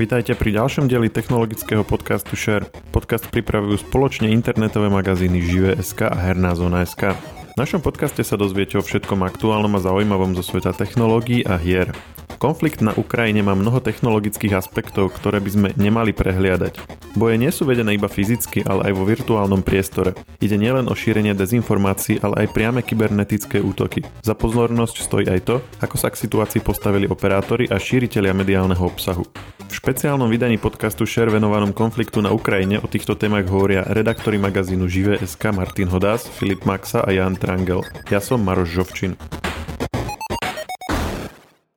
Vítajte pri ďalšom dieli technologického podcastu Share. Podcast pripravujú spoločne internetové magazíny Žive.sk a Herná zóna.sk. V našom podcaste sa dozviete o všetkom aktuálnom a zaujímavom zo sveta technológií a hier. Konflikt na Ukrajine má mnoho technologických aspektov, ktoré by sme nemali prehliadať. Boje nie sú vedené iba fyzicky, ale aj vo virtuálnom priestore. Ide nielen o šírenie dezinformácií, ale aj priame kybernetické útoky. Za pozornosť stojí aj to, ako sa k situácii postavili operátori a šíritelia mediálneho obsahu. V špeciálnom vydaní podcastu Share venovanom konfliktu na Ukrajine o týchto témach hovoria redaktori magazínu Žive.sk Martin Hodás, Filip Maxa a Jan Trangel. Ja som Maroš Žovčin.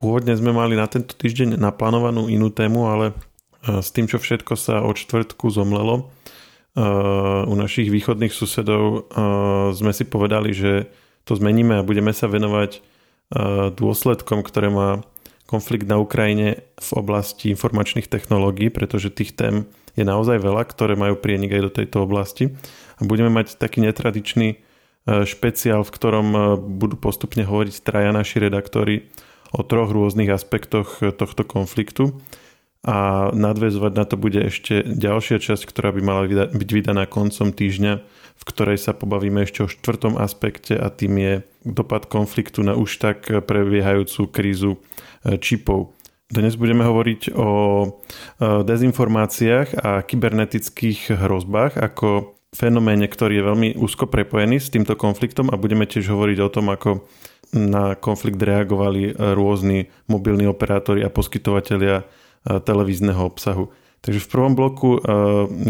Pôvodne sme mali na tento týždeň naplánovanú inú tému, ale e, s tým, čo všetko sa od čtvrtku zomlelo, e, u našich východných susedov e, sme si povedali, že to zmeníme a budeme sa venovať dôsledkom, ktoré má konflikt na Ukrajine v oblasti informačných technológií, pretože tých tém je naozaj veľa, ktoré majú prienik aj do tejto oblasti. A budeme mať taký netradičný špeciál, v ktorom budú postupne hovoriť traja naši redaktori o troch rôznych aspektoch tohto konfliktu a nadväzovať na to bude ešte ďalšia časť, ktorá by mala byť vydaná koncom týždňa, v ktorej sa pobavíme ešte o štvrtom aspekte a tým je dopad konfliktu na už tak prebiehajúcu krízu e, čipov. Dnes budeme hovoriť o e, dezinformáciách a kybernetických hrozbách ako fenoméne, ktorý je veľmi úzko prepojený s týmto konfliktom a budeme tiež hovoriť o tom, ako na konflikt reagovali rôzni mobilní operátori a poskytovateľia e, televízneho obsahu. Takže v prvom bloku e,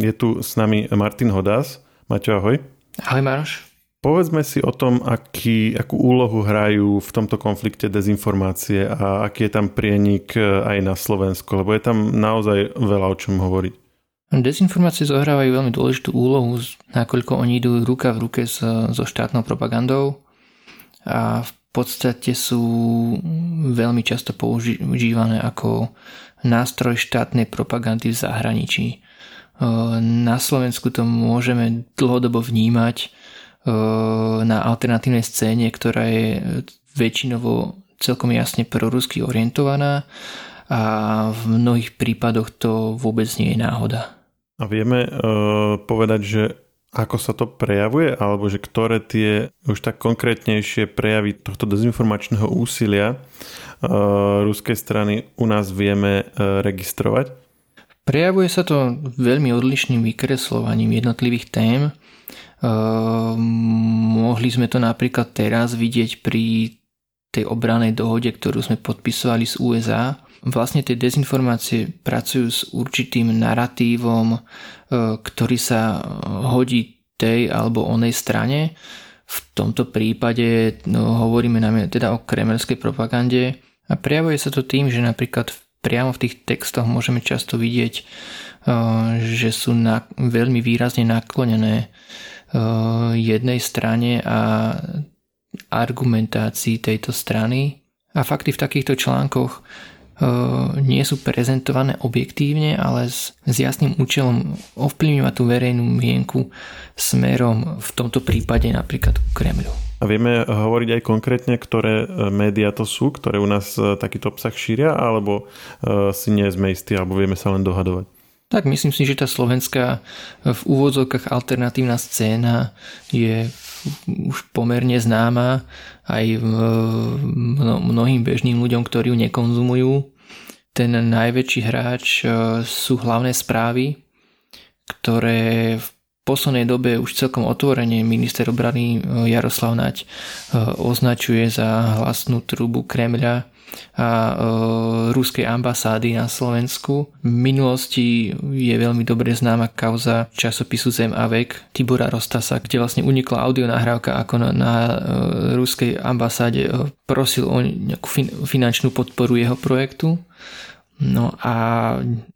je tu s nami Martin Hodás. Maťo, ahoj. Ahoj Maroš. Povedzme si o tom, aký, akú úlohu hrajú v tomto konflikte dezinformácie a aký je tam prienik e, aj na Slovensku, lebo je tam naozaj veľa o čom hovoriť. Dezinformácie zohrávajú veľmi dôležitú úlohu, nakoľko oni idú ruka v ruke so, so štátnou propagandou a v podstate sú veľmi často používané ako nástroj štátnej propagandy v zahraničí. E, na Slovensku to môžeme dlhodobo vnímať e, na alternatívnej scéne, ktorá je väčšinovo celkom jasne prorusky orientovaná a v mnohých prípadoch to vôbec nie je náhoda. A vieme uh, povedať, že ako sa to prejavuje, alebo že ktoré tie už tak konkrétnejšie prejavy tohto dezinformačného úsilia uh, ruskej strany u nás vieme uh, registrovať? Prejavuje sa to veľmi odlišným vykreslovaním jednotlivých tém. Uh, mohli sme to napríklad teraz vidieť pri tej obranej dohode, ktorú sme podpisovali z USA. Vlastne tie dezinformácie pracujú s určitým narratívom, e, ktorý sa hodí tej alebo onej strane. V tomto prípade no, hovoríme najmä teda o kremelskej propagande a prejavuje sa to tým, že napríklad priamo v tých textoch môžeme často vidieť, e, že sú na, veľmi výrazne naklonené e, jednej strane a argumentácii tejto strany a fakty v takýchto článkoch nie sú prezentované objektívne, ale s, s jasným účelom ovplyvňovať tú verejnú mienku smerom v tomto prípade napríklad k Kremľu. A vieme hovoriť aj konkrétne, ktoré e, médiá to sú, ktoré u nás e, takýto obsah šíria, alebo si nie sme istí, alebo vieme sa len dohadovať? Tak myslím si, že tá slovenská v úvodzovkách alternatívna scéna je už pomerne známa aj mnohým bežným ľuďom, ktorí ju nekonzumujú. Ten najväčší hráč e, sú hlavné správy, ktoré v poslednej dobe už celkom otvorene minister obrany e, Jaroslav Naď e, označuje za hlasnú trubu Kremľa a e, ruskej ambasády na Slovensku. V minulosti je veľmi dobre známa kauza časopisu Zem a vek Tibora Rostasa, kde vlastne unikla audionahrávka, ako na, na e, ruskej ambasáde e, prosil o nejakú fin, finančnú podporu jeho projektu. No a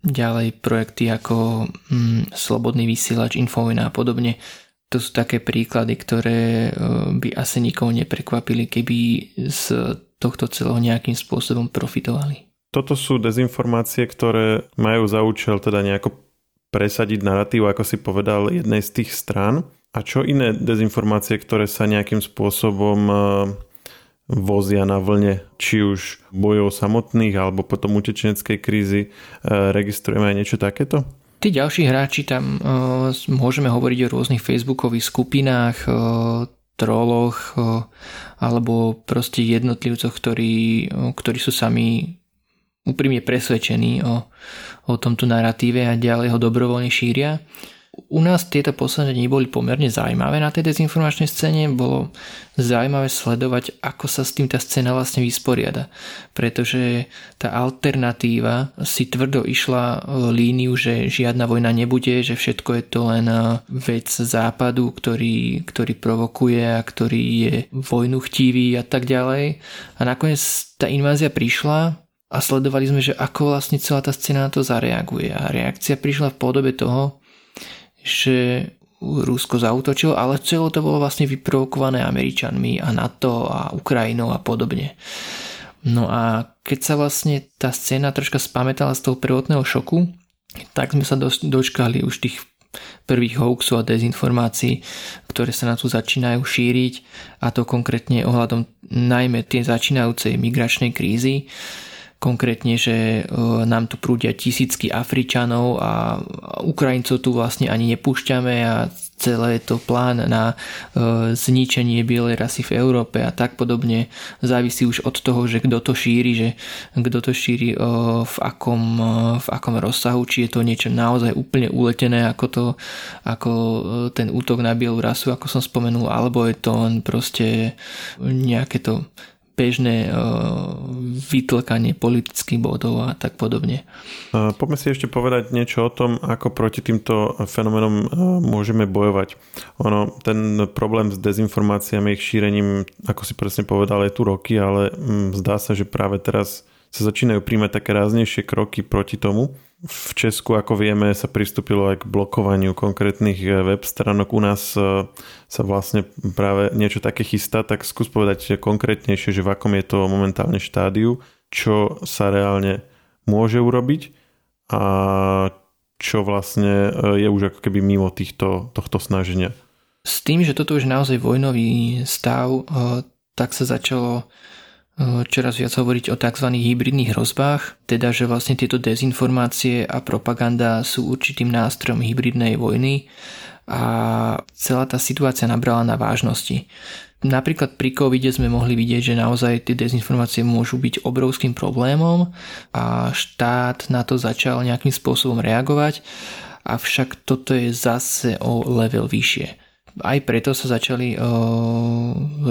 ďalej projekty ako mm, Slobodný vysielač, Infovina a podobne. To sú také príklady, ktoré e, by asi nikoho neprekvapili, keby z tohto celého nejakým spôsobom profitovali. Toto sú dezinformácie, ktoré majú za účel teda nejako presadiť narratív, ako si povedal, jednej z tých strán. A čo iné dezinformácie, ktoré sa nejakým spôsobom e, vozia na vlne či už bojov samotných alebo potom utečeneckej krízy. Registrujeme aj niečo takéto? Tí ďalší hráči tam uh, môžeme hovoriť o rôznych facebookových skupinách, uh, troloch uh, alebo proste jednotlivcoch, ktorí, uh, ktorí sú sami úprimne presvedčení o, o tomto narratíve a ďalej ho dobrovoľne šíria. U nás tieto posledné dni boli pomerne zaujímavé na tej dezinformačnej scéne. Bolo zaujímavé sledovať, ako sa s tým tá scéna vlastne vysporiada. Pretože tá alternatíva si tvrdo išla líniu, že žiadna vojna nebude, že všetko je to len vec západu, ktorý, ktorý provokuje a ktorý je vojnu chtivý a tak ďalej. A nakoniec tá invázia prišla a sledovali sme, že ako vlastne celá tá scéna na to zareaguje. A reakcia prišla v podobe toho, že Rusko zautočilo, ale celé to bolo vlastne vyprovokované Američanmi a NATO a Ukrajinou a podobne. No a keď sa vlastne tá scéna troška spamätala z toho prvotného šoku, tak sme sa dočkali už tých prvých hoaxov a dezinformácií, ktoré sa na tu začínajú šíriť a to konkrétne ohľadom najmä tie začínajúcej migračnej krízy, konkrétne, že e, nám tu prúdia tisícky Afričanov a Ukrajincov tu vlastne ani nepúšťame a celé je to plán na e, zničenie bielej rasy v Európe a tak podobne. Závisí už od toho, že kto to šíri, že kto to šíri e, v akom, v akom rozsahu, či je to niečo naozaj úplne uletené ako, to, ako ten útok na bielu rasu, ako som spomenul, alebo je to len proste nejaké to bežné uh, vytlkanie politických bodov a tak podobne. Poďme si ešte povedať niečo o tom, ako proti týmto fenomenom môžeme bojovať. Ono, ten problém s dezinformáciami, ich šírením, ako si presne povedal, je tu roky, ale mm, zdá sa, že práve teraz sa začínajú príjmať také ráznejšie kroky proti tomu. V Česku, ako vieme, sa pristúpilo aj k blokovaniu konkrétnych eh, web stránok. U nás eh, sa vlastne práve niečo také chystá, tak skús povedať konkrétnejšie, že v akom je to momentálne štádiu, čo sa reálne môže urobiť a čo vlastne eh, je už ako keby mimo týchto, tohto snaženia. S tým, že toto už naozaj vojnový stav, tak sa začalo čoraz viac hovoriť o tzv. hybridných hrozbách, teda že vlastne tieto dezinformácie a propaganda sú určitým nástrojom hybridnej vojny a celá tá situácia nabrala na vážnosti. Napríklad pri covide sme mohli vidieť, že naozaj tie dezinformácie môžu byť obrovským problémom a štát na to začal nejakým spôsobom reagovať, avšak toto je zase o level vyššie. Aj preto sa začali o,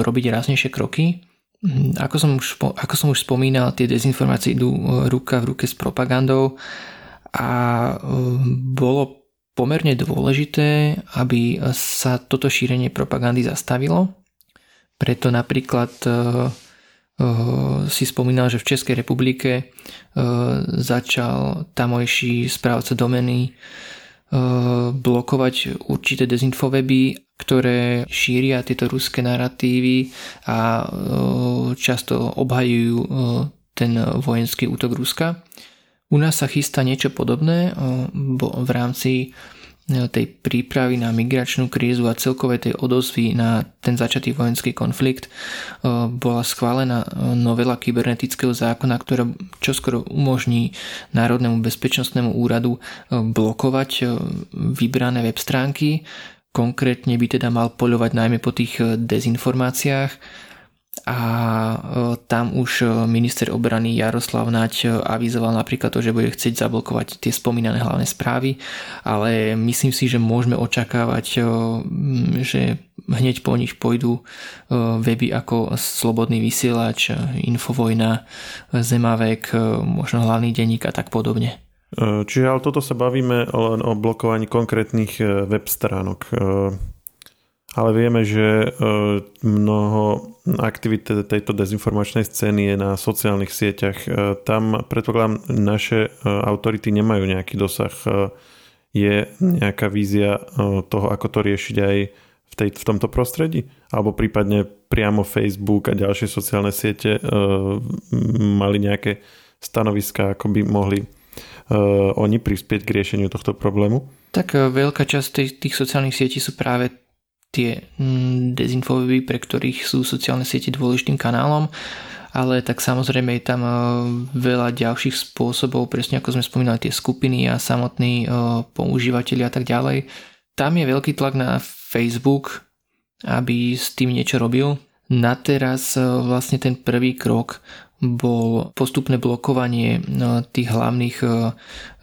robiť ráznejšie kroky, ako som, už, ako som už spomínal, tie dezinformácie idú e, ruka v ruke s propagandou a e, bolo pomerne dôležité, aby sa toto šírenie propagandy zastavilo. Preto napríklad e, si spomínal, že v Českej republike začal tamojší správca domeny blokovať určité dezinfoweby ktoré šíria tieto ruské narratívy a e, často obhajujú e, ten vojenský útok Ruska. U nás sa chystá niečo podobné v rámci tej prípravy na migračnú krízu a celkové tej odozvy na ten začatý vojenský konflikt bola schválená novela kybernetického zákona, ktorá čoskoro umožní Národnému bezpečnostnému úradu blokovať vybrané web stránky, Konkrétne by teda mal poľovať najmä po tých e, dezinformáciách a e, tam už e, minister obrany Jaroslav Naď avizoval napríklad to, že bude chcieť zablokovať tie spomínané hlavné správy, ale myslím si, že môžeme očakávať, že hneď po nich pôjdu weby ako Slobodný vysielač, Infovojna, Zemavek, možno hlavný denník a tak podobne. E, čiže ale toto sa bavíme len o blokovaní konkrétnych e, web stránok. E, ale vieme, že mnoho aktivít tejto dezinformačnej scény je na sociálnych sieťach. Tam predpokladám, naše autority nemajú nejaký dosah. Je nejaká vízia toho, ako to riešiť aj v, tej, v tomto prostredí? Alebo prípadne priamo Facebook a ďalšie sociálne siete mali nejaké stanoviska, ako by mohli oni prispieť k riešeniu tohto problému? Tak veľká časť tých, tých sociálnych sietí sú práve tie mm, dezinfovy, pre ktorých sú sociálne siete dôležitým kanálom, ale tak samozrejme je tam e, veľa ďalších spôsobov, presne ako sme spomínali tie skupiny a samotní e, používateľi a tak ďalej. Tam je veľký tlak na Facebook, aby s tým niečo robil. Na teraz e, vlastne ten prvý krok bol postupné blokovanie tých hlavných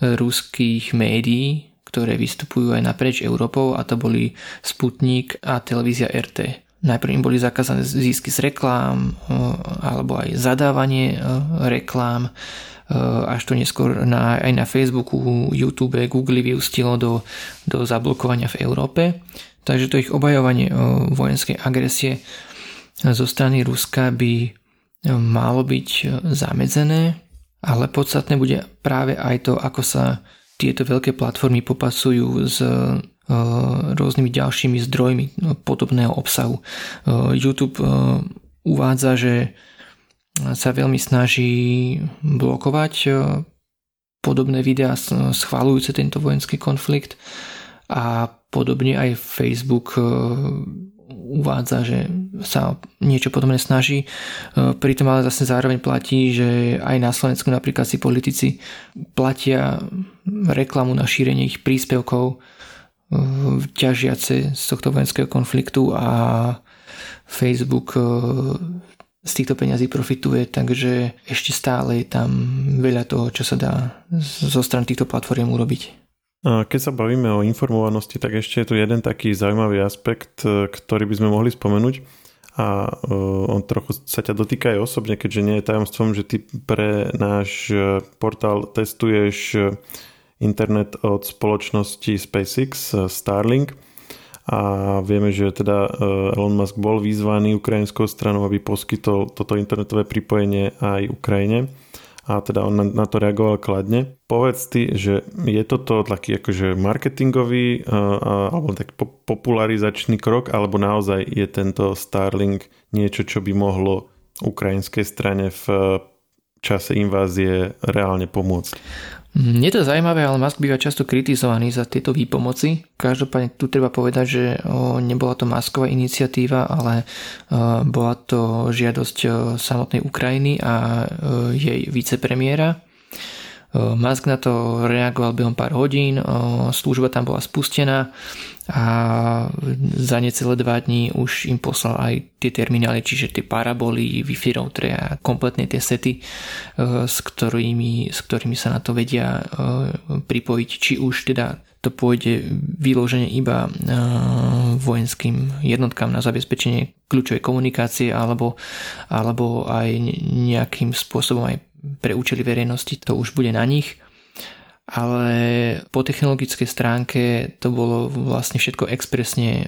ruských médií, ktoré vystupujú aj naprieč Európou a to boli Sputnik a televízia RT. Najprv im boli zakázané zisky z reklám alebo aj zadávanie reklám až to neskôr na, aj na Facebooku, YouTube, Google vyústilo do, do zablokovania v Európe. Takže to ich obajovanie vojenskej agresie zo strany Ruska by malo byť zamedzené, ale podstatné bude práve aj to, ako sa tieto veľké platformy popasujú s e, rôznymi ďalšími zdrojmi no, podobného obsahu. E, YouTube e, uvádza, že sa veľmi snaží blokovať podobné videá schválujúce tento vojenský konflikt a podobne aj Facebook uvádza, že sa niečo podobné snaží. E, pritom ale zase zároveň platí, že aj na Slovensku napríklad si politici platia reklamu na šírenie ich príspevkov e, ťažiace z tohto vojenského konfliktu a Facebook e, z týchto peňazí profituje, takže ešte stále je tam veľa toho, čo sa dá zo strany týchto platform urobiť. Keď sa bavíme o informovanosti, tak ešte je tu jeden taký zaujímavý aspekt, e, ktorý by sme mohli spomenúť. A e, on trochu sa ťa dotýka aj osobne, keďže nie je tajomstvom, že ty pre náš e, portál testuješ internet od spoločnosti SpaceX Starlink. A vieme, že teda Elon Musk bol vyzvaný ukrajinskou stranou, aby poskytol toto internetové pripojenie aj Ukrajine a teda on na to reagoval kladne. Povedz ty, že je toto taký akože marketingový alebo tak popularizačný krok, alebo naozaj je tento Starlink niečo, čo by mohlo ukrajinskej strane v čase invázie reálne pomôcť? Je to zaujímavé, ale Musk býva často kritizovaný za tieto výpomoci. Každopádne tu treba povedať, že nebola to Musková iniciatíva, ale bola to žiadosť samotnej Ukrajiny a jej vicepremiéra. Musk na to reagoval behom pár hodín, služba tam bola spustená a za necelé dva dní už im poslal aj tie terminály, čiže tie paraboly, Wi-Fi routere a kompletne tie sety, s ktorými, s ktorými sa na to vedia pripojiť, či už teda to pôjde vyloženie iba vojenským jednotkám na zabezpečenie kľúčovej komunikácie alebo, alebo aj nejakým spôsobom aj pre účely verejnosti, to už bude na nich ale po technologickej stránke to bolo vlastne všetko expresne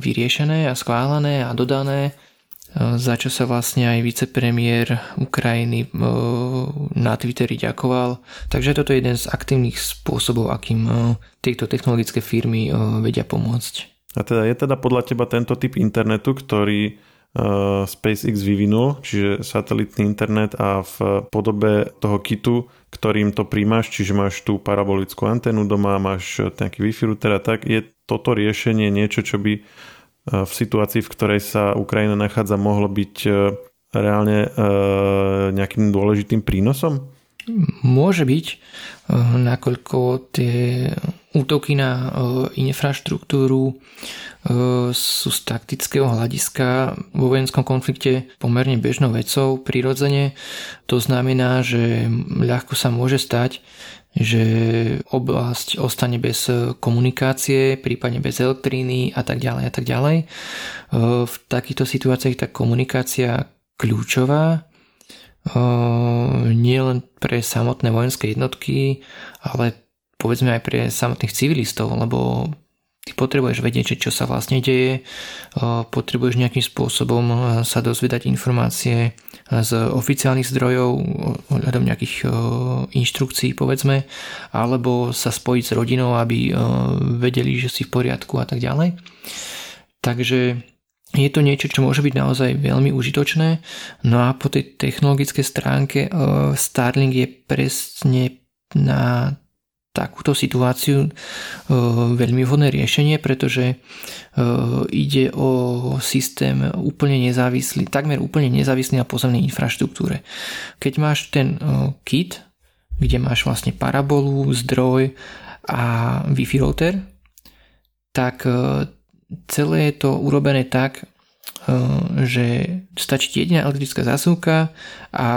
vyriešené a schválené a dodané, za čo sa vlastne aj vicepremiér Ukrajiny na Twitteri ďakoval. Takže toto je jeden z aktívnych spôsobov, akým tieto technologické firmy vedia pomôcť. A teda je teda podľa teba tento typ internetu, ktorý SpaceX vyvinul, čiže satelitný internet a v podobe toho kitu ktorým to príjmaš, čiže máš tú parabolickú anténu doma, máš nejaký Wi-Fi router a tak, je toto riešenie niečo, čo by e, v situácii, v ktorej sa Ukrajina nachádza, mohlo byť reálne nejakým dôležitým prínosom? Môže byť, nakoľko tie útoky na infraštruktúru sú z taktického hľadiska vo vojenskom konflikte pomerne bežnou vecou, prirodzene. To znamená, že ľahko sa môže stať, že oblasť ostane bez komunikácie, prípadne bez elektriny a tak ďalej a tak ďalej. V takýchto situáciách tá komunikácia kľúčová nie len pre samotné vojenské jednotky, ale povedzme aj pre samotných civilistov, lebo Ty potrebuješ vedieť, čo sa vlastne deje, potrebuješ nejakým spôsobom sa dozvedať informácie z oficiálnych zdrojov ohľadom nejakých inštrukcií povedzme, alebo sa spojiť s rodinou, aby vedeli, že si v poriadku a tak ďalej. Takže je to niečo, čo môže byť naozaj veľmi užitočné. No a po tej technologickej stránke Starlink je presne na takúto situáciu veľmi vhodné riešenie, pretože ide o systém úplne nezávislý, takmer úplne nezávislý na pozemnej infraštruktúre. Keď máš ten kit, kde máš vlastne parabolu, zdroj a Wi-Fi router, tak celé je to urobené tak, Eh, že stačí ti jediná elektrická zásuvka a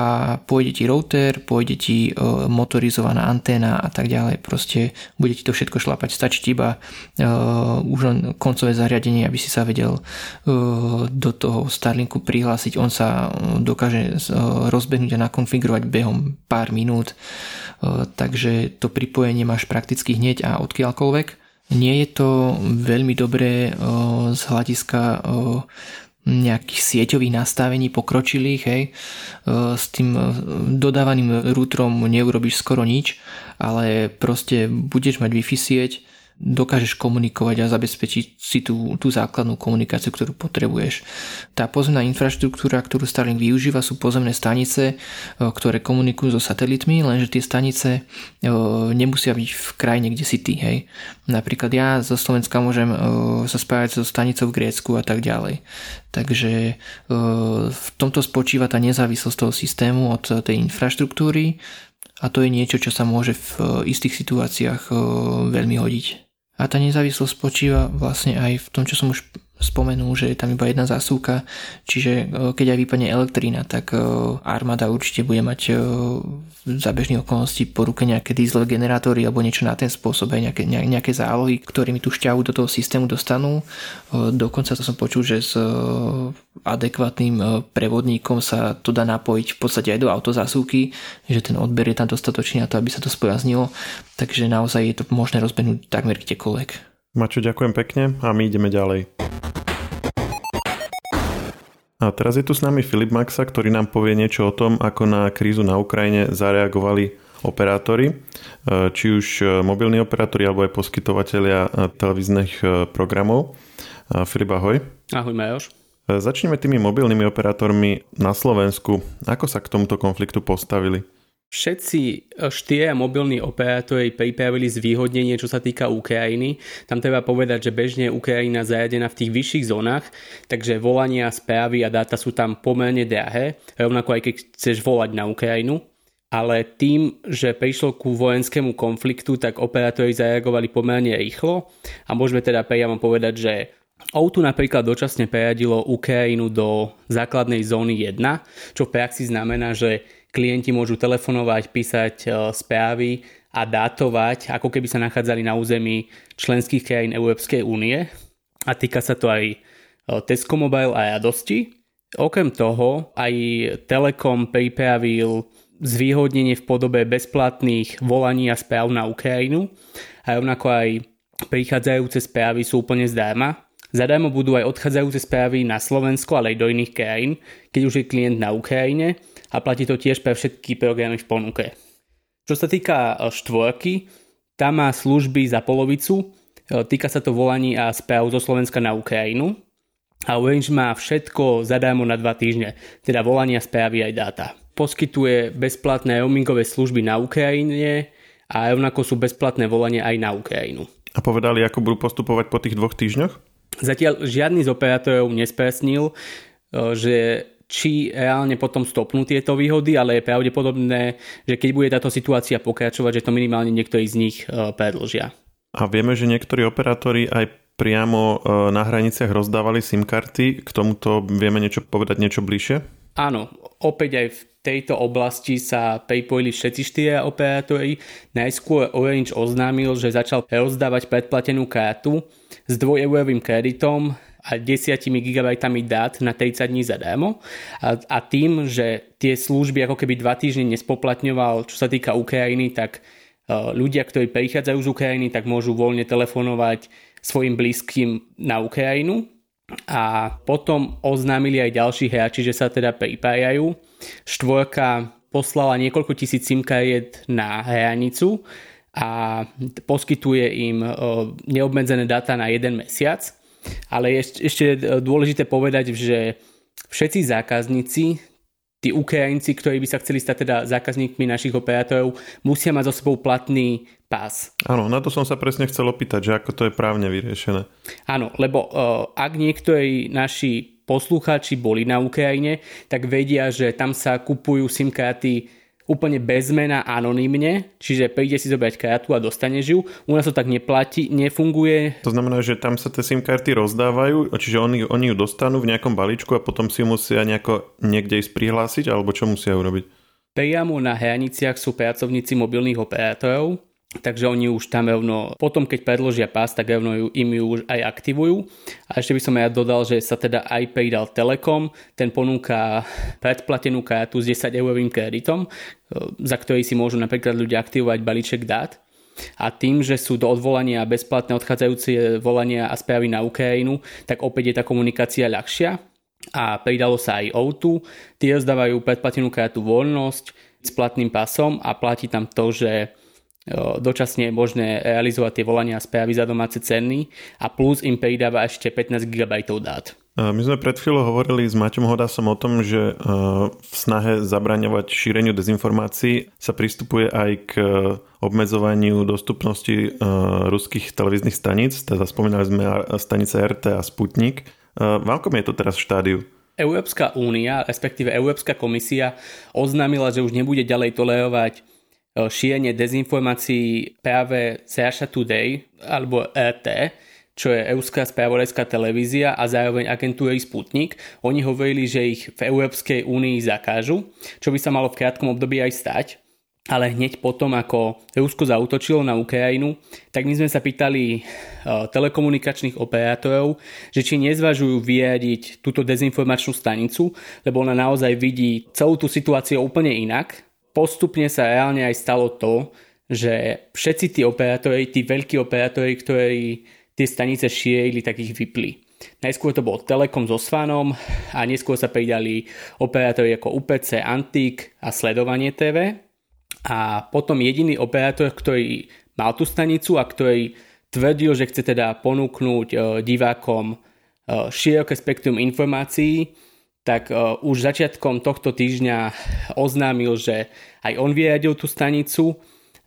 pôjde ti router, pôjde ti eh, motorizovaná anténa a tak ďalej. Proste bude ti to všetko šlapať. Stačí ti iba uh, už len koncové zariadenie, aby si sa vedel uh, do toho Starlinku prihlásiť. On sa dokáže uh, rozbehnúť a nakonfigurovať behom pár minút. Takže to pripojenie máš prakticky hneď a odkiaľkoľvek. Nie je to veľmi dobré z hľadiska nejakých sieťových nastavení pokročilých, hej. S tým dodávaným routerom neurobíš skoro nič, ale proste budeš mať Wi-Fi sieť, dokážeš komunikovať a zabezpečiť si tú, tú základnú komunikáciu, ktorú potrebuješ. Tá pozemná infraštruktúra, ktorú Starlink využíva, sú pozemné stanice, e, ktoré komunikujú so satelitmi, lenže tie stanice e, nemusia byť v krajine, kde si ty. Hej. Napríklad ja zo Slovenska môžem e, sa spájať so stanicou v Grécku a tak ďalej. Takže v tomto spočíva tá nezávislosť toho systému od tej infraštruktúry a to je niečo, čo sa môže v istých situáciách veľmi hodiť. A tá nezávislosť spočíva vlastne aj v tom, čo som už spomenul, že je tam iba jedna zásuvka, čiže e, keď aj vypadne elektrína, tak e, armáda určite bude mať e, za bežných okolností po ruke nejaké diesel generátory alebo niečo na ten spôsob, aj nejaké, nejaké zálohy, ktorými tú šťavu do toho systému dostanú. Dokonca to som počul, že s adekvátnym prevodníkom sa to dá napojiť v podstate aj do autozásuvky, že ten odber je tam dostatočný na to, aby sa to spojaznilo, takže naozaj je to možné rozbehnúť takmer kdekoľvek. Mačo, ďakujem pekne a my ideme ďalej. A teraz je tu s nami Filip Maxa, ktorý nám povie niečo o tom, ako na krízu na Ukrajine zareagovali operátori, e, či už e, mobilní operátori alebo aj poskytovateľia e, televíznych programov. Filip, ahoj. Ahoj, Majoš. Začneme tými mobilnými operátormi na Slovensku. Ako sa k tomuto konfliktu postavili? Všetci e, štyria mobilní operátori pripravili zvýhodnenie, čo sa týka Ukrajiny. Tam treba povedať, že bežne je Ukrajina zajadená v tých vyšších zónach, takže volania, správy a dáta sú tam pomerne drahé, rovnako aj keď chceš volať na Ukrajinu. Ale tým, že prišlo ku vojenskému konfliktu, tak operátori zareagovali pomerne rýchlo a môžeme teda priamo povedať, že O2 napríklad dočasne prejadilo Ukrajinu do základnej zóny 1, čo v praxi znamená, že klienti môžu telefonovať, písať e, správy a dátovať, ako keby sa nachádzali na území členských krajín Európskej únie. A týka sa to aj e, Tesco Mobile a Radosti. Okrem toho aj Telekom pripravil zvýhodnenie v podobe bezplatných volaní a správ na Ukrajinu a rovnako aj prichádzajúce správy sú úplne zdarma. Zadarmo budú aj odchádzajúce správy na Slovensko, ale aj do iných krajín, keď už je klient na Ukrajine a platí to tiež pre všetky programy v ponuke. Čo sa týka e, štvorky, tá má služby za polovicu, e, týka sa to volaní a správ zo Slovenska na Ukrajinu a Orange má všetko zadarmo na 2 týždne, teda volania, správy aj dáta. Poskytuje bezplatné roamingové služby na Ukrajine a rovnako sú bezplatné volania aj na Ukrajinu. A povedali, ako budú postupovať po tých dvoch týždňoch? Zatiaľ žiadny z operátorov nespresnil, e, že či reálne potom stopnú tieto výhody, ale je pravdepodobné, že keď bude táto situácia pokračovať, že to minimálne niektorí z nich e, predlžia. A vieme, že niektorí operátori aj priamo e, na hraniciach rozdávali SIM karty. K tomuto vieme niečo povedať niečo bližšie? Áno, opäť aj v tejto oblasti sa pripojili všetci štyria operátori. Najskôr Orange oznámil, že začal rozdávať predplatenú kartu s dvojeurovým kreditom a 10 GB dát na 30 dní zadarmo a, a tým, že tie služby ako keby 2 týždne nespoplatňoval, čo sa týka Ukrajiny, tak uh, ľudia, ktorí prichádzajú z Ukrajiny, tak môžu voľne telefonovať svojim blízkym na Ukrajinu a potom oznámili aj ďalší hráči, že sa teda pripájajú. Štvorka poslala niekoľko tisíc SIM kariet na hranicu a poskytuje im neobmedzené dáta na jeden mesiac. Ale je ešte dôležité povedať, že všetci zákazníci tí Ukrajinci, ktorí by sa chceli stať teda zákazníkmi našich operátorov, musia mať zo sebou platný pás. Áno, na to som sa presne chcel opýtať, že ako to je právne vyriešené. Áno, lebo uh, ak niektorí naši poslucháči boli na Ukrajine, tak vedia, že tam sa kupujú SIM karty úplne bez mena anonymne, čiže príde si zobrať kartu a dostane ju. U nás to tak neplatí, nefunguje. To znamená, že tam sa tie SIM karty rozdávajú, čiže oni, oni ju dostanú v nejakom balíčku a potom si musia nejako niekde ísť prihlásiť, alebo čo musia urobiť? Priamo na hraniciach sú pracovníci mobilných operátorov, takže oni už tam rovno, potom keď predložia pás, tak rovno ju, im ju už aj aktivujú. A ešte by som ja dodal, že sa teda aj pridal Telekom, ten ponúka predplatenú kartu s 10 eurovým kreditom, za ktorý si môžu napríklad ľudia aktivovať balíček dát. A tým, že sú do odvolania bezplatné odchádzajúce volania a správy na Ukrajinu, tak opäť je tá komunikácia ľahšia. A pridalo sa aj O2, tie rozdávajú predplatenú kartu voľnosť s platným pasom a platí tam to, že dočasne je možné realizovať tie volania a správy za domáce ceny a plus im pridáva ešte 15 GB dát. My sme pred chvíľou hovorili s Maťom Hodasom o tom, že v snahe zabraňovať šíreniu dezinformácií sa pristupuje aj k obmedzovaniu dostupnosti ruských televíznych staníc, teda spomínali sme stanice RT a Sputnik. V akom je to teraz v štádiu? Európska únia, respektíve Európska komisia oznámila, že už nebude ďalej tolerovať šírenie dezinformácií práve Russia Today alebo RT, čo je Európska spravodajská televízia a zároveň agentúry Sputnik. Oni hovorili, že ich v Európskej únii zakážu, čo by sa malo v krátkom období aj stať. Ale hneď potom, ako Rusko zautočilo na Ukrajinu, tak my sme sa pýtali telekomunikačných operátorov, že či nezvažujú vyjadiť túto dezinformačnú stanicu, lebo ona naozaj vidí celú tú situáciu úplne inak postupne sa reálne aj stalo to, že všetci tí operátori, tí veľkí operátori, ktorí tie stanice šírili, tak ich vypli. Najskôr to bol Telekom so Svanom a neskôr sa pridali operátori ako UPC, Antik a Sledovanie TV. A potom jediný operátor, ktorý mal tú stanicu a ktorý tvrdil, že chce teda ponúknuť e, divákom e, široké spektrum informácií, tak uh, už začiatkom tohto týždňa oznámil, že aj on vyradil tú stanicu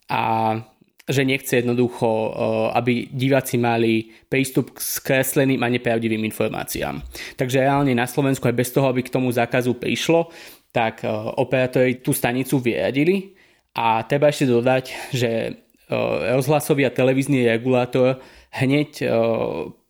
a že nechce jednoducho, uh, aby diváci mali prístup k skresleným a nepravdivým informáciám. Takže reálne na Slovensku aj bez toho, aby k tomu zákazu prišlo, tak uh, operátori tú stanicu vyradili a treba ešte dodať, že rozhlasový a televízny regulátor hneď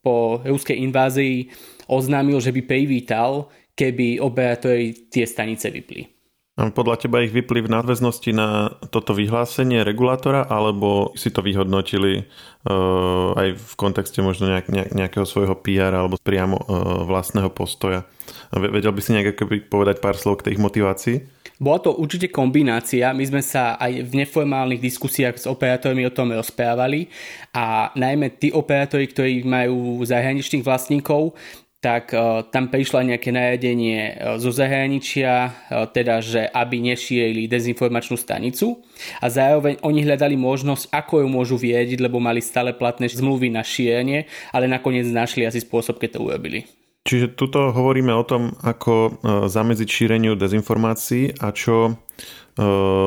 po ruskej invázii oznámil, že by privítal keby operátori tie stanice vypli. Podľa teba ich vypli v nadväznosti na toto vyhlásenie regulátora, alebo si to vyhodnotili uh, aj v kontexte možno nejak, nejak, nejakého svojho PR alebo priamo uh, vlastného postoja? Vedel by si nejak povedať pár slov k tej ich motivácii? Bola to určite kombinácia. My sme sa aj v neformálnych diskusiách s operátormi o tom rozprávali a najmä tí operátori, ktorí majú zahraničných vlastníkov, tak uh, tam prišlo nejaké nariadenie uh, zo zahraničia, uh, teda, že aby nešírili dezinformačnú stanicu a zároveň oni hľadali možnosť, ako ju môžu viediť, lebo mali stále platné zmluvy na šírenie, ale nakoniec našli asi spôsob, keď to urobili. Čiže tuto hovoríme o tom, ako zamedziť šíreniu dezinformácií a čo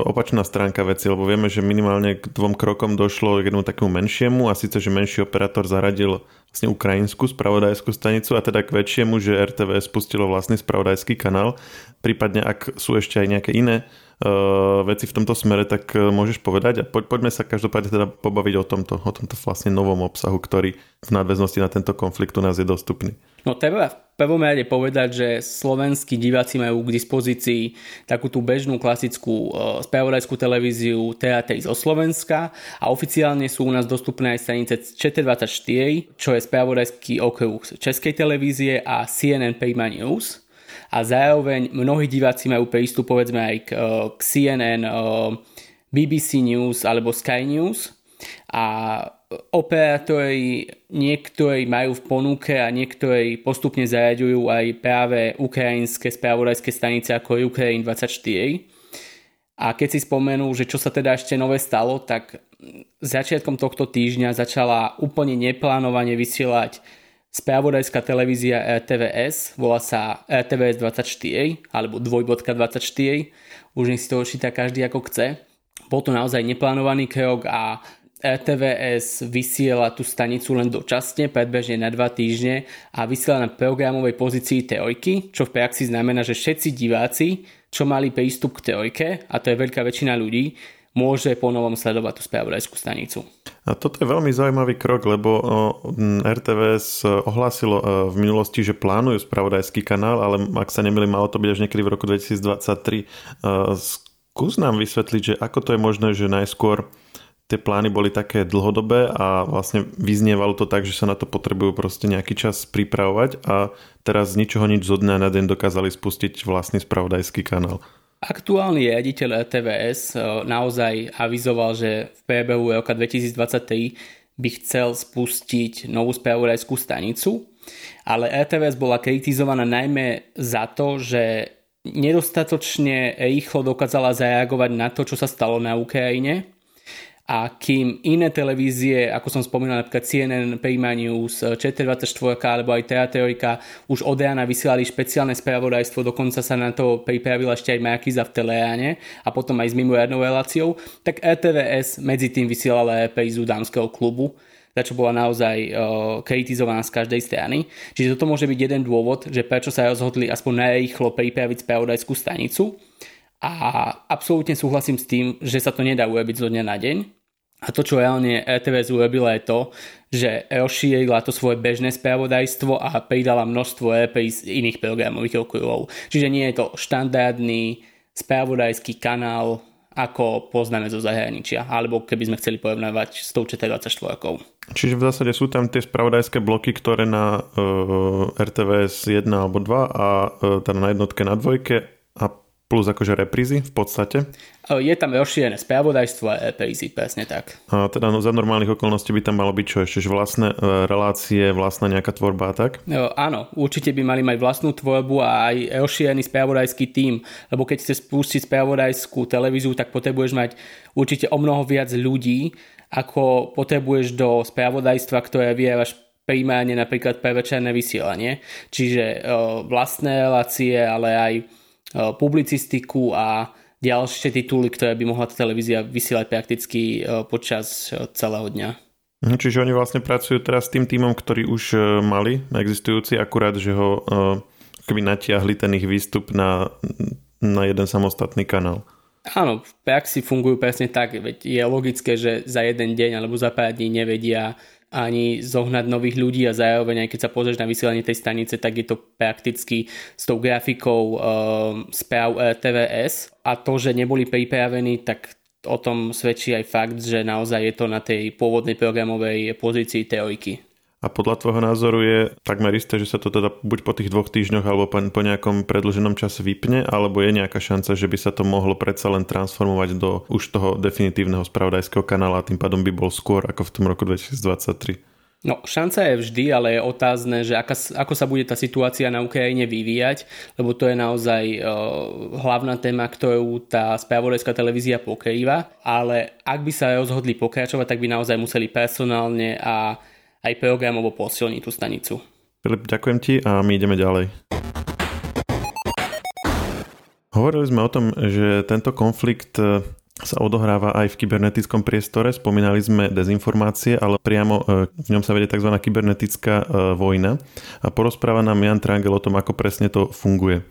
opačná stránka veci, lebo vieme, že minimálne k dvom krokom došlo k jednému takému menšiemu a síce, že menší operátor zaradil vlastne ukrajinskú spravodajskú stanicu a teda k väčšiemu, že RTV spustilo vlastný spravodajský kanál. Prípadne ak sú ešte aj nejaké iné veci v tomto smere, tak uh, môžeš povedať a po, poďme sa každopádne teda pobaviť o tomto, o tomto vlastne novom obsahu, ktorý v nadväznosti na tento konflikt u nás je dostupný. No treba v prvom rade povedať, že slovenskí diváci majú k dispozícii takú tú bežnú klasickú uh, spravodajskú televíziu Teatej zo Slovenska a oficiálne sú u nás dostupné aj stanice ČT24, čo je spravodajský okruh Českej televízie a CNN Prima News a zároveň mnohí diváci majú prístup povedzme aj k, uh, k CNN, uh, BBC News alebo Sky News a operátori niektorí majú v ponuke a niektorí postupne zaraďujú aj práve ukrajinské spravodajské stanice ako je Ukrajin 24. A keď si spomenú, že čo sa teda ešte nové stalo, tak začiatkom tohto týždňa začala úplne neplánovane vysielať spravodajská televízia RTVS, volá sa RTVS 24 alebo 2.24, už nech si to číta každý ako chce. Bol to naozaj neplánovaný krok a RTVS vysiela tú stanicu len dočasne, predbežne na dva týždne a vysiela na programovej pozícii teojky, čo v praxi znamená, že všetci diváci, čo mali prístup k teojke, a to je veľká väčšina ľudí, môže ponovom sledovať tú spravodajskú stanicu. A toto je veľmi zaujímavý krok, lebo RTVS ohlásilo v minulosti, že plánujú spravodajský kanál, ale ak sa nemili, malo to byť až niekedy v roku 2023. Skús nám vysvetliť, že ako to je možné, že najskôr tie plány boli také dlhodobé a vlastne vyznievalo to tak, že sa na to potrebujú proste nejaký čas pripravovať a teraz z ničoho nič zo dňa na deň dokázali spustiť vlastný spravodajský kanál. Aktuálny riaditeľ RTVS e, naozaj avizoval, že v priebehu roka 2023 by chcel spustiť novú spravodajskú stanicu, ale RTVS bola kritizovaná najmä za to, že nedostatočne rýchlo dokázala zareagovať na to, čo sa stalo na Ukrajine a kým iné televízie, ako som spomínal napríklad CNN, Prima News, ČT24 alebo aj Teaterika už od rána vysielali špeciálne spravodajstvo, dokonca sa na to pripravila ešte aj Markiza v Teleáne a potom aj s mimoriadnou reláciou, tak RTVS medzi tým vysielala reprízu dámskeho klubu, za čo bola naozaj kritizovaná z každej strany. Čiže toto môže byť jeden dôvod, že prečo sa rozhodli aspoň najrýchlo pripraviť spravodajskú stanicu. A absolútne súhlasím s tým, že sa to nedá urobiť zo dňa na deň. A to, čo reálne RTVS urobila je to, že rozšírila to svoje bežné spravodajstvo a pridala množstvo repríz iných programových okruhov. Čiže nie je to štandardný spravodajský kanál, ako poznáme zo zahraničia, alebo keby sme chceli porovnávať s tou 24 Čiže v zásade sú tam tie spravodajské bloky, ktoré na uh, RTVS 1 alebo 2 a uh, teda na jednotke na dvojke plus akože reprízy v podstate. Je tam rozšírené spravodajstvo a reprízy, presne tak. A teda no, za normálnych okolností by tam malo byť čo ešte, že vlastné e, relácie, vlastná nejaká tvorba a tak? No, áno, určite by mali mať vlastnú tvorbu a aj rozšírený spravodajský tím, lebo keď chceš spustiť spravodajskú televíziu, tak potrebuješ mať určite o mnoho viac ľudí, ako potrebuješ do spravodajstva, ktoré vyjavaš primárne napríklad pre večerné vysielanie. Čiže e, vlastné relácie, ale aj publicistiku a ďalšie tituly, ktoré by mohla tá televízia vysielať prakticky eh, počas eh, celého dňa. Mhm, čiže oni vlastne pracujú teraz s tým týmom, ktorý už mali existujúci, akurát, že ho keby natiahli ten ich výstup na, na jeden samostatný kanál. Áno, v praxi fungujú presne tak, veď je logické, že za jeden deň alebo za pár dní nevedia ani zohnať nových ľudí a zároveň aj keď sa pozrieš na vysielanie tej stanice, tak je to prakticky s tou grafikou um, správ TVS a to, že neboli pripravení, tak o tom svedčí aj fakt, že naozaj je to na tej pôvodnej programovej pozícii teoriky. A podľa tvojho názoru je takmer isté, že sa to teda buď po tých dvoch týždňoch alebo po, nejakom predlženom čase vypne, alebo je nejaká šanca, že by sa to mohlo predsa len transformovať do už toho definitívneho spravodajského kanála a tým pádom by bol skôr ako v tom roku 2023? No, šanca je vždy, ale je otázne, že aká, ako sa bude tá situácia na Ukrajine vyvíjať, lebo to je naozaj uh, hlavná téma, ktorú tá spravodajská televízia pokrýva, ale ak by sa rozhodli pokračovať, tak by naozaj museli personálne a aj programovo posilniť tú stanicu. Filip, ďakujem ti a my ideme ďalej. Hovorili sme o tom, že tento konflikt e, sa odohráva aj v kybernetickom priestore. Spomínali sme dezinformácie, ale priamo e, v ňom sa vedie tzv. kybernetická e, vojna. A porozpráva nám Jan Trangel o tom, ako presne to funguje.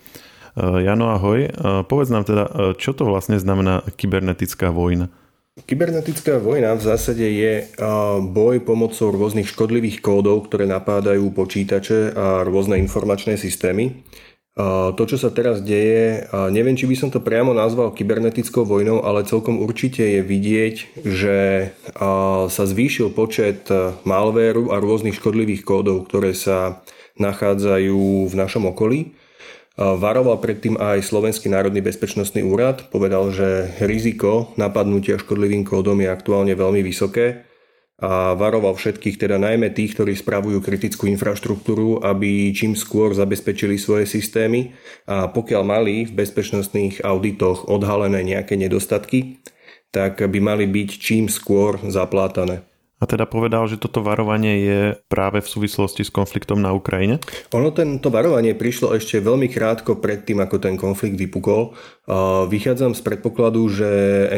Jano, ahoj. Povedz nám teda, čo to vlastne znamená kybernetická vojna? Kybernetická vojna v zásade je boj pomocou rôznych škodlivých kódov, ktoré napádajú počítače a rôzne informačné systémy. To, čo sa teraz deje, neviem, či by som to priamo nazval kybernetickou vojnou, ale celkom určite je vidieť, že sa zvýšil počet malvéru a rôznych škodlivých kódov, ktoré sa nachádzajú v našom okolí. Varoval predtým aj Slovenský národný bezpečnostný úrad. Povedal, že riziko napadnutia škodlivým kódom je aktuálne veľmi vysoké a varoval všetkých, teda najmä tých, ktorí spravujú kritickú infraštruktúru, aby čím skôr zabezpečili svoje systémy a pokiaľ mali v bezpečnostných auditoch odhalené nejaké nedostatky, tak by mali byť čím skôr zaplátané. A teda povedal, že toto varovanie je práve v súvislosti s konfliktom na Ukrajine? Ono tento varovanie prišlo ešte veľmi krátko pred tým, ako ten konflikt vypukol. Vychádzam z predpokladu, že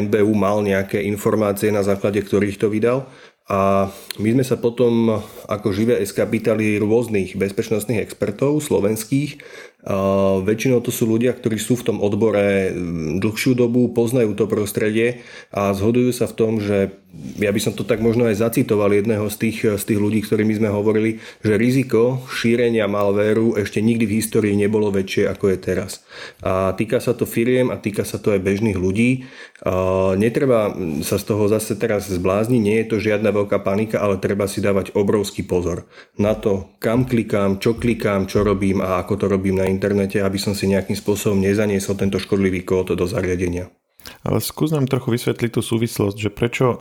NBU mal nejaké informácie, na základe ktorých to vydal. A my sme sa potom ako živé SK pýtali rôznych bezpečnostných expertov slovenských. A väčšinou to sú ľudia, ktorí sú v tom odbore dlhšiu dobu, poznajú to prostredie a zhodujú sa v tom, že ja by som to tak možno aj zacitoval jedného z tých, z tých ľudí, ktorými sme hovorili, že riziko šírenia malvéru ešte nikdy v histórii nebolo väčšie ako je teraz. A týka sa to firiem a týka sa to aj bežných ľudí. A netreba sa z toho zase teraz zblázniť, nie je to žiadna veľká panika, ale treba si dávať obrovský pozor na to, kam klikám, čo klikám, čo robím a ako to robím na internete, aby som si nejakým spôsobom nezaniesol tento škodlivý kód do zariadenia. Ale skús nám trochu vysvetliť tú súvislosť, že prečo eh,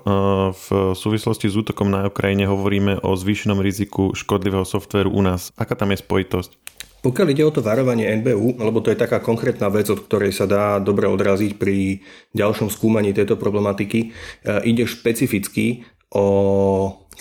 v súvislosti s útokom na Ukrajine hovoríme o zvýšenom riziku škodlivého softvéru u nás. Aká tam je spojitosť? Pokiaľ ide o to varovanie NBU, lebo to je taká konkrétna vec, od ktorej sa dá dobre odraziť pri ďalšom skúmaní tejto problematiky, eh, ide špecificky o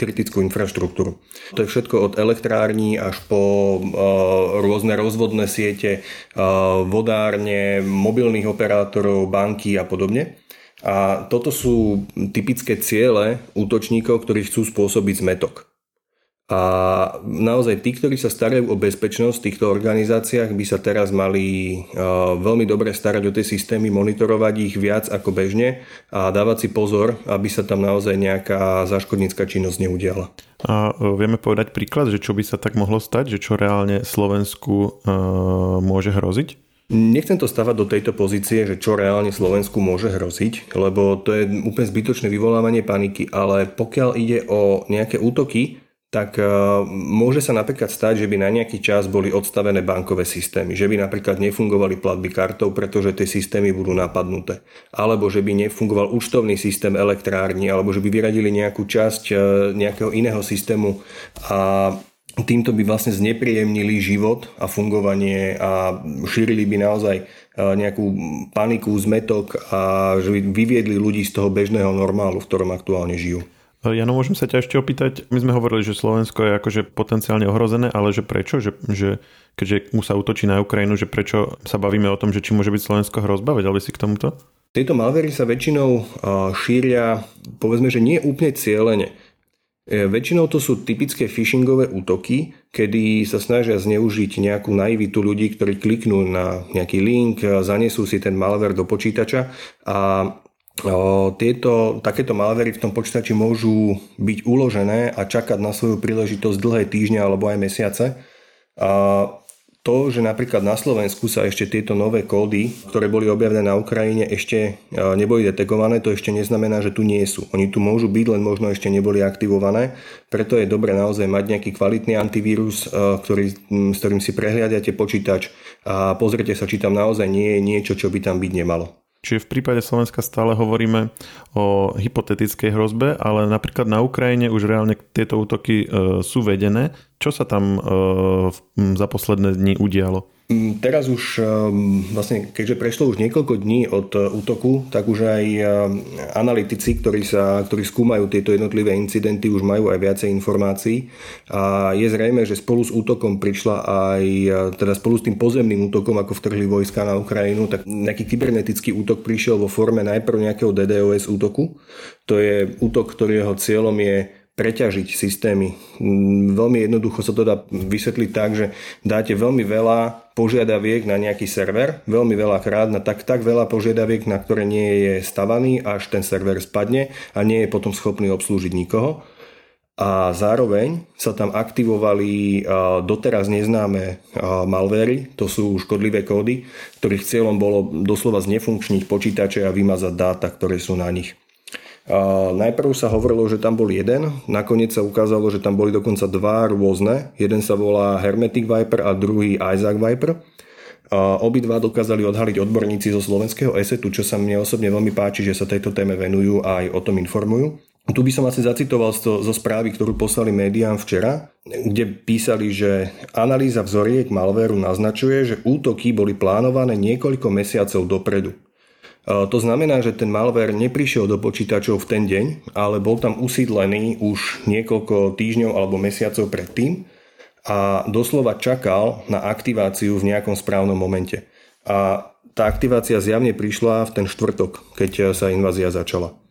kritickú infraštruktúru. To je všetko od elektrární až po uh, rôzne rozvodné siete, uh, vodárne, mobilných operátorov, banky a podobne. A toto sú typické ciele útočníkov, ktorí chcú spôsobiť zmetok. A naozaj tí, ktorí sa starajú o bezpečnosť v týchto organizáciách, by sa teraz mali veľmi dobre starať o tie systémy, monitorovať ich viac ako bežne a dávať si pozor, aby sa tam naozaj nejaká záškodnícka činnosť neudiala. A e, vieme povedať príklad, že čo by sa tak mohlo stať, že čo reálne Slovensku e, môže hroziť? Nechcem to stavať do tejto pozície, že čo reálne Slovensku môže hroziť, lebo to je úplne zbytočné vyvolávanie paniky, ale pokiaľ ide o nejaké útoky, tak e, môže sa napríklad stať, že by na nejaký čas boli odstavené bankové systémy, že by napríklad nefungovali platby kartou, pretože tie systémy budú napadnuté, alebo že by nefungoval účtovný systém elektrárny, alebo že by vyradili nejakú časť e, nejakého iného systému a týmto by vlastne znepríjemnili život a fungovanie a šírili by naozaj e, nejakú paniku, zmetok a že by vyviedli ľudí z toho bežného normálu, v ktorom aktuálne žijú. Jano, môžem sa ťa ešte opýtať? My sme hovorili, že Slovensko je akože potenciálne ohrozené, ale že prečo? Že, že keďže mu sa útočí na Ukrajinu, že prečo sa bavíme o tom, že či môže byť Slovensko hrozba? Vedel by si k tomuto? Tieto malvery sa väčšinou šíria, povedzme, že nie úplne cieľene. E, väčšinou to sú typické phishingové útoky, kedy sa snažia zneužiť nejakú naivitu ľudí, ktorí kliknú na nejaký link, zanesú si ten malware do počítača a tieto, takéto malvery v tom počítači môžu byť uložené a čakať na svoju príležitosť dlhé týždne alebo aj mesiace. A to, že napríklad na Slovensku sa ešte tieto nové kódy, ktoré boli objavené na Ukrajine, ešte neboli detekované, to ešte neznamená, že tu nie sú. Oni tu môžu byť, len možno ešte neboli aktivované. Preto je dobre naozaj mať nejaký kvalitný antivírus, ktorý, s ktorým si prehliadate počítač a pozrite sa, či tam naozaj nie je niečo, čo by tam byť nemalo. Čiže v prípade Slovenska stále hovoríme o hypotetickej hrozbe, ale napríklad na Ukrajine už reálne tieto útoky e, sú vedené. Čo sa tam e, za posledné dni udialo? Mm, teraz už ehm, vlastne, keďže prešlo už niekoľko dní od e, útoku, tak už aj ehm, analytici, ktorí, sa, ktorí skúmajú tieto jednotlivé incidenty, už majú aj viacej informácií. A je zrejme, že spolu s útokom prišla aj, e, teda spolu s tým pozemným útokom, ako vtrhli vojska na Ukrajinu, tak nejaký kybernetický útok prišiel vo forme najprv nejakého DDoS útoku. To je útok, ktorého cieľom je preťažiť systémy. Mm, veľmi jednoducho sa to dá vysvetliť tak, že dáte veľmi veľa požiadaviek na nejaký server, veľmi veľa krát, na tak, tak veľa požiadaviek, na ktoré nie je stavaný, až ten server spadne a nie je potom schopný obslúžiť nikoho. A zároveň sa tam aktivovali doteraz neznáme malvery, to sú škodlivé kódy, ktorých cieľom bolo doslova znefunkčniť počítače a vymazať dáta, ktoré sú na nich. Najprv sa hovorilo, že tam bol jeden, nakoniec sa ukázalo, že tam boli dokonca dva rôzne. Jeden sa volá Hermetic Viper a druhý Isaac Viper. Obidva dokázali odhaliť odborníci zo slovenského ESETu, čo sa mne osobne veľmi páči, že sa tejto téme venujú a aj o tom informujú. Tu by som asi zacitoval zo, správy, ktorú poslali médiám včera, kde písali, že analýza vzoriek malvéru naznačuje, že útoky boli plánované niekoľko mesiacov dopredu. To znamená, že ten malware neprišiel do počítačov v ten deň, ale bol tam usídlený už niekoľko týždňov alebo mesiacov predtým a doslova čakal na aktiváciu v nejakom správnom momente. A tá aktivácia zjavne prišla v ten štvrtok, keď sa invázia začala.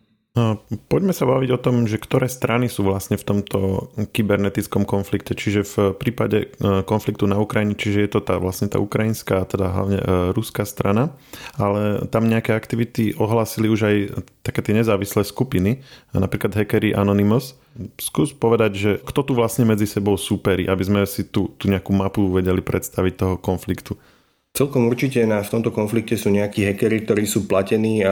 Poďme sa baviť o tom, že ktoré strany sú vlastne v tomto kybernetickom konflikte, čiže v prípade e, konfliktu na Ukrajine, čiže je to tá vlastne tá ukrajinská, teda hlavne e, ruská strana, ale tam nejaké aktivity ohlasili už aj také tie nezávislé skupiny, napríklad hackery Anonymous. Skús povedať, že kto tu vlastne medzi sebou súperí, aby sme si tu, tu nejakú mapu vedeli predstaviť toho konfliktu. Celkom určite na, v tomto konflikte sú nejakí hackery, ktorí sú platení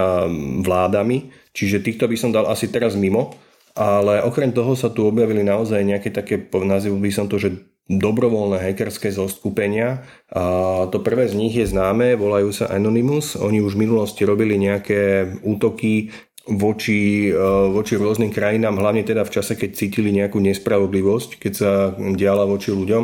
vládami, čiže týchto by som dal asi teraz mimo, ale okrem toho sa tu objavili naozaj nejaké také, nazýval by som to, že dobrovoľné hackerské zoskupenia. A to prvé z nich je známe, volajú sa Anonymous. Oni už v minulosti robili nejaké útoky voči, e, voči rôznym krajinám, hlavne teda v čase, keď cítili nejakú nespravodlivosť, keď sa diala voči ľuďom.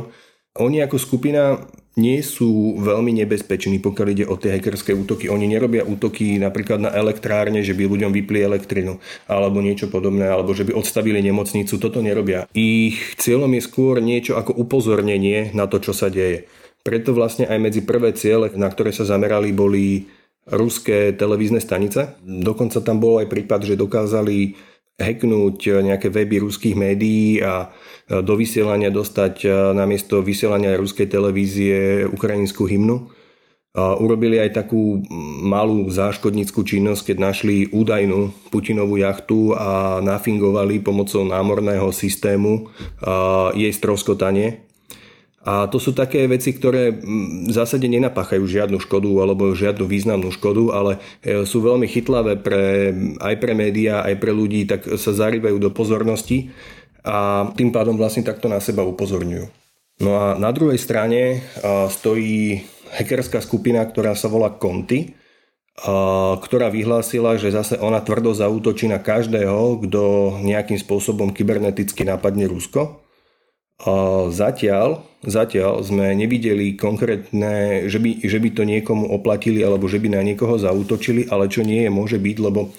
Oni ako skupina nie sú veľmi nebezpeční, pokiaľ ide o tie hackerské útoky. Oni nerobia útoky napríklad na elektrárne, že by ľuďom vypli elektrinu alebo niečo podobné, alebo že by odstavili nemocnicu. Toto nerobia. Ich cieľom je skôr niečo ako upozornenie na to, čo sa deje. Preto vlastne aj medzi prvé ciele, na ktoré sa zamerali, boli ruské televízne stanice. Dokonca tam bol aj prípad, že dokázali hacknúť nejaké weby ruských médií a do vysielania dostať e, namiesto vysielania ruskej televízie ukrajinskú hymnu. Urobili aj takú malú záškodníckú činnosť, keď našli údajnú Putinovú jachtu a nafingovali pomocou námorného systému jej stroskotanie. A to sú také veci, ktoré v zásade nenapáchajú žiadnu škodu alebo žiadnu významnú škodu, ale e, sú veľmi chytlavé pre, aj pre médiá, aj pre ľudí, tak sa zarývajú do pozornosti a tým pádom vlastne takto na seba upozorňujú. No a na druhej strane stojí hackerská skupina, ktorá sa volá Conti, ktorá vyhlásila, že zase ona tvrdo zautočí na každého, kto nejakým spôsobom kyberneticky napadne Rusko. Zatiaľ, zatiaľ sme nevideli konkrétne, že by, že by to niekomu oplatili alebo že by na niekoho zautočili, ale čo nie je, môže byť, lebo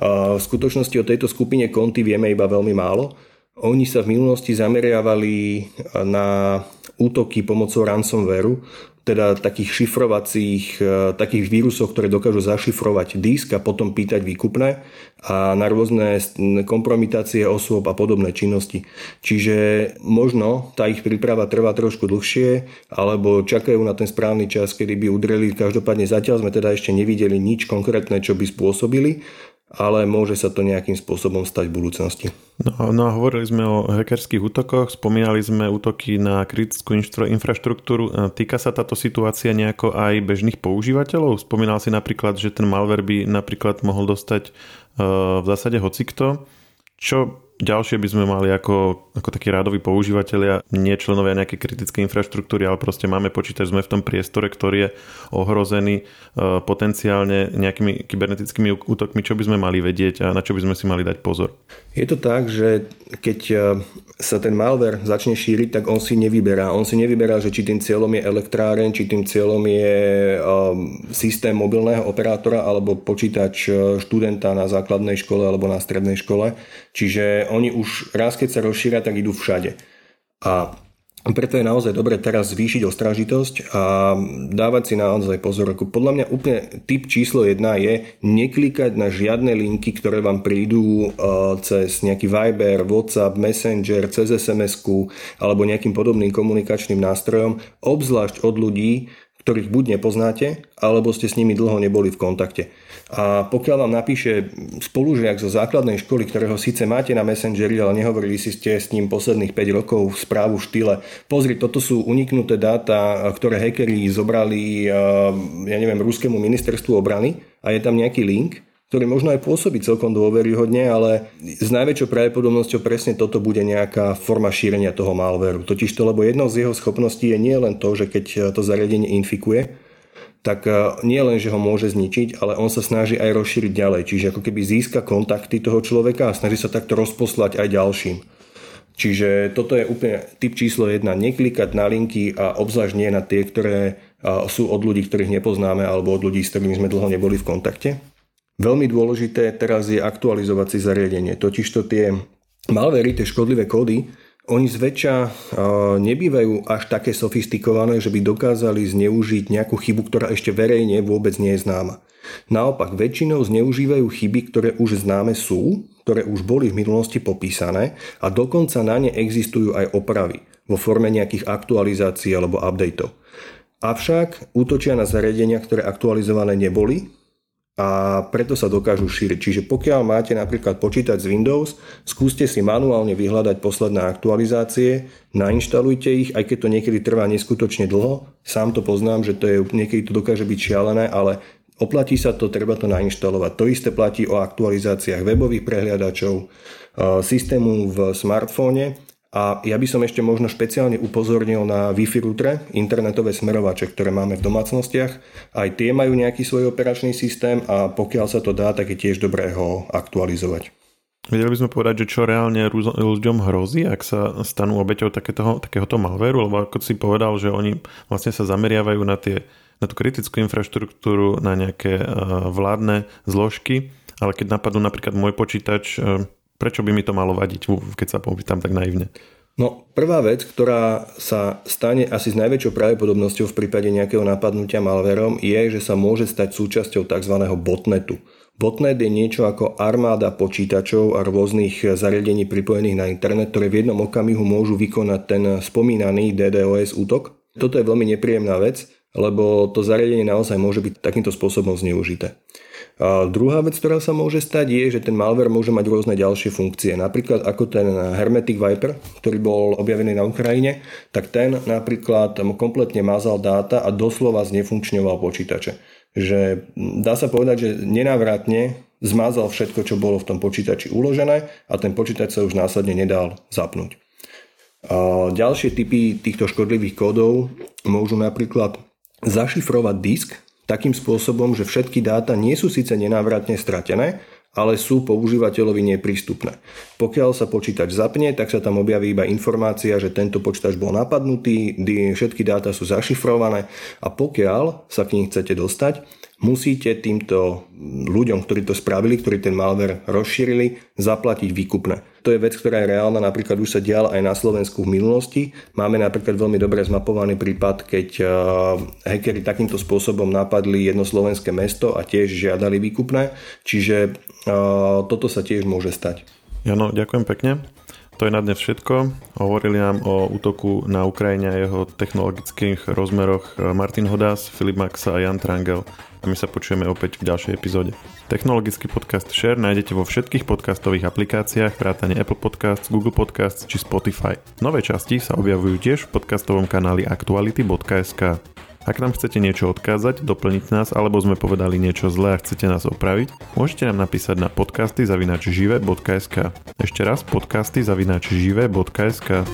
v skutočnosti o tejto skupine konty vieme iba veľmi málo. Oni sa v minulosti zameriavali na útoky pomocou ransomwareu, teda takých šifrovacích, e, takých vírusov, ktoré dokážu zašifrovať disk a potom pýtať výkupné a na rôzne kompromitácie osôb a podobné činnosti. Čiže možno tá ich príprava trvá trošku dlhšie, alebo čakajú na ten správny čas, kedy by udreli. Každopádne zatiaľ sme teda ešte nevideli nič konkrétne, čo by spôsobili, ale môže sa to nejakým spôsobom stať v budúcnosti. No, no hovorili sme o hackerských útokoch, spomínali sme útoky na kritickú infraštruktúru. Týka sa táto situácia nejako aj bežných používateľov? Spomínal si napríklad, že ten malware by napríklad mohol dostať uh, v zásade hocikto. Čo ďalšie by sme mali ako, ako takí rádoví používateľia, nie členovia nejakej kritickej infraštruktúry, ale proste máme počítač, sme v tom priestore, ktorý je ohrozený e, potenciálne nejakými kybernetickými útokmi, čo by sme mali vedieť a na čo by sme si mali dať pozor. Je to tak, že keď e, sa ten malware začne šíriť, tak on si nevyberá. On si nevyberá, že či tým cieľom je elektráren, či tým cieľom je um, systém mobilného operátora alebo počítač študenta na základnej škole alebo na strednej škole. Čiže oni už raz keď sa rozšíria, tak idú všade. A preto je naozaj dobre teraz zvýšiť ostražitosť a dávať si naozaj pozor. Podľa mňa úplne typ číslo jedna je neklikať na žiadne linky, ktoré vám prídu uh, cez nejaký Viber, WhatsApp, Messenger, cez sms alebo nejakým podobným komunikačným nástrojom, obzvlášť od ľudí, ktorých buď nepoznáte, alebo ste s nimi dlho neboli v kontakte. A pokiaľ vám napíše spolužiak zo základnej školy, ktorého síce máte na Messengeri, ale nehovorili si ste s ním posledných 5 rokov v správu v štýle, pozri, toto sú uniknuté dáta, ktoré hackeri zobrali, ja neviem, ruskému ministerstvu obrany a je tam nejaký link, ktorý možno aj pôsobí celkom dôveryhodne, ale s najväčšou pravdepodobnosťou presne toto bude nejaká forma šírenia toho malveru. Totiž to, lebo jednou z jeho schopností je nie len to, že keď to zariadenie infikuje, tak e, nie len, že ho môže zničiť, ale on sa snaží aj rozšíriť ďalej. Čiže ako keby získa kontakty toho človeka a snaží sa takto rozposlať aj ďalším. Čiže toto je úplne typ číslo 1. Neklikať na linky a obzvlášť nie na tie, ktoré sú od ľudí, ktorých nepoznáme alebo od ľudí, s ktorými sme dlho neboli v kontakte. Veľmi dôležité teraz je aktualizovať si zariadenie. Totižto tie malvery, tie škodlivé kódy, oni zväčša nebývajú až také sofistikované, že by dokázali zneužiť nejakú chybu, ktorá ešte verejne vôbec nie je známa. Naopak, väčšinou zneužívajú chyby, ktoré už známe sú, ktoré už boli v minulosti popísané a dokonca na ne existujú aj opravy vo forme nejakých aktualizácií alebo updateov. Avšak útočia na zariadenia, ktoré aktualizované neboli a preto sa dokážu šíriť. Čiže pokiaľ máte napríklad počítač z Windows, skúste si manuálne vyhľadať posledné aktualizácie, nainštalujte ich, aj keď to niekedy trvá neskutočne dlho. Sám to poznám, že to je, niekedy to dokáže byť šialené, ale oplatí sa to, treba to nainštalovať. To isté platí o aktualizáciách webových prehliadačov, systému v smartfóne a ja by som ešte možno špeciálne upozornil na Wi-Fi routere, internetové smerovače, ktoré máme v domácnostiach. Aj tie majú nejaký svoj operačný systém a pokiaľ sa to dá, tak je tiež dobré ho aktualizovať. Vedeli by sme povedať, že čo reálne ľuďom hrozí, ak sa stanú obeťou takéto, takéhoto malveru, lebo ako si povedal, že oni vlastne sa zameriavajú na, tie, na tú kritickú infraštruktúru, na nejaké uh, vládne zložky, ale keď napadnú napríklad môj počítač, uh, Prečo by mi to malo vadiť, keď sa popýtam tak naivne? No, prvá vec, ktorá sa stane asi s najväčšou pravdepodobnosťou v prípade nejakého napadnutia malverom, je, že sa môže stať súčasťou tzv. botnetu. Botnet je niečo ako armáda počítačov a rôznych zariadení pripojených na internet, ktoré v jednom okamihu môžu vykonať ten spomínaný DDoS útok. Toto je veľmi nepríjemná vec, lebo to zariadenie naozaj môže byť takýmto spôsobom zneužité. A druhá vec, ktorá sa môže stať, je, že ten malware môže mať rôzne ďalšie funkcie. Napríklad ako ten Hermetic Viper, ktorý bol objavený na Ukrajine, tak ten napríklad kompletne mazal dáta a doslova znefunkčňoval počítače. Že dá sa povedať, že nenávratne zmazal všetko, čo bolo v tom počítači uložené a ten počítač sa už následne nedal zapnúť. A ďalšie typy týchto škodlivých kódov môžu napríklad zašifrovať disk takým spôsobom, že všetky dáta nie sú síce nenávratne stratené, ale sú používateľovi neprístupné. Pokiaľ sa počítač zapne, tak sa tam objaví iba informácia, že tento počítač bol napadnutý, všetky dáta sú zašifrované a pokiaľ sa k ním chcete dostať, musíte týmto ľuďom, ktorí to spravili, ktorí ten malware rozšírili, zaplatiť výkupné. To je vec, ktorá je reálna, napríklad už sa dial aj na Slovensku v minulosti. Máme napríklad veľmi dobre zmapovaný prípad, keď uh, hackeri takýmto spôsobom napadli jedno slovenské mesto a tiež žiadali výkupné, čiže uh, toto sa tiež môže stať. Jano, ďakujem pekne. To je na dnes všetko. Hovorili nám o útoku na Ukrajine a jeho technologických rozmeroch Martin Hodas, Filip Maxa a Jan Trangel. A my sa počujeme opäť v ďalšej epizóde. Technologický podcast Share nájdete vo všetkých podcastových aplikáciách, vrátane Apple Podcasts, Google Podcasts či Spotify. Nové časti sa objavujú tiež v podcastovom kanáli aktuality.sk. Ak nám chcete niečo odkázať, doplniť nás alebo sme povedali niečo zlé a chcete nás opraviť, môžete nám napísať na podcasty zavinačžive.sk. Ešte raz podcasty zavinačžive.sk.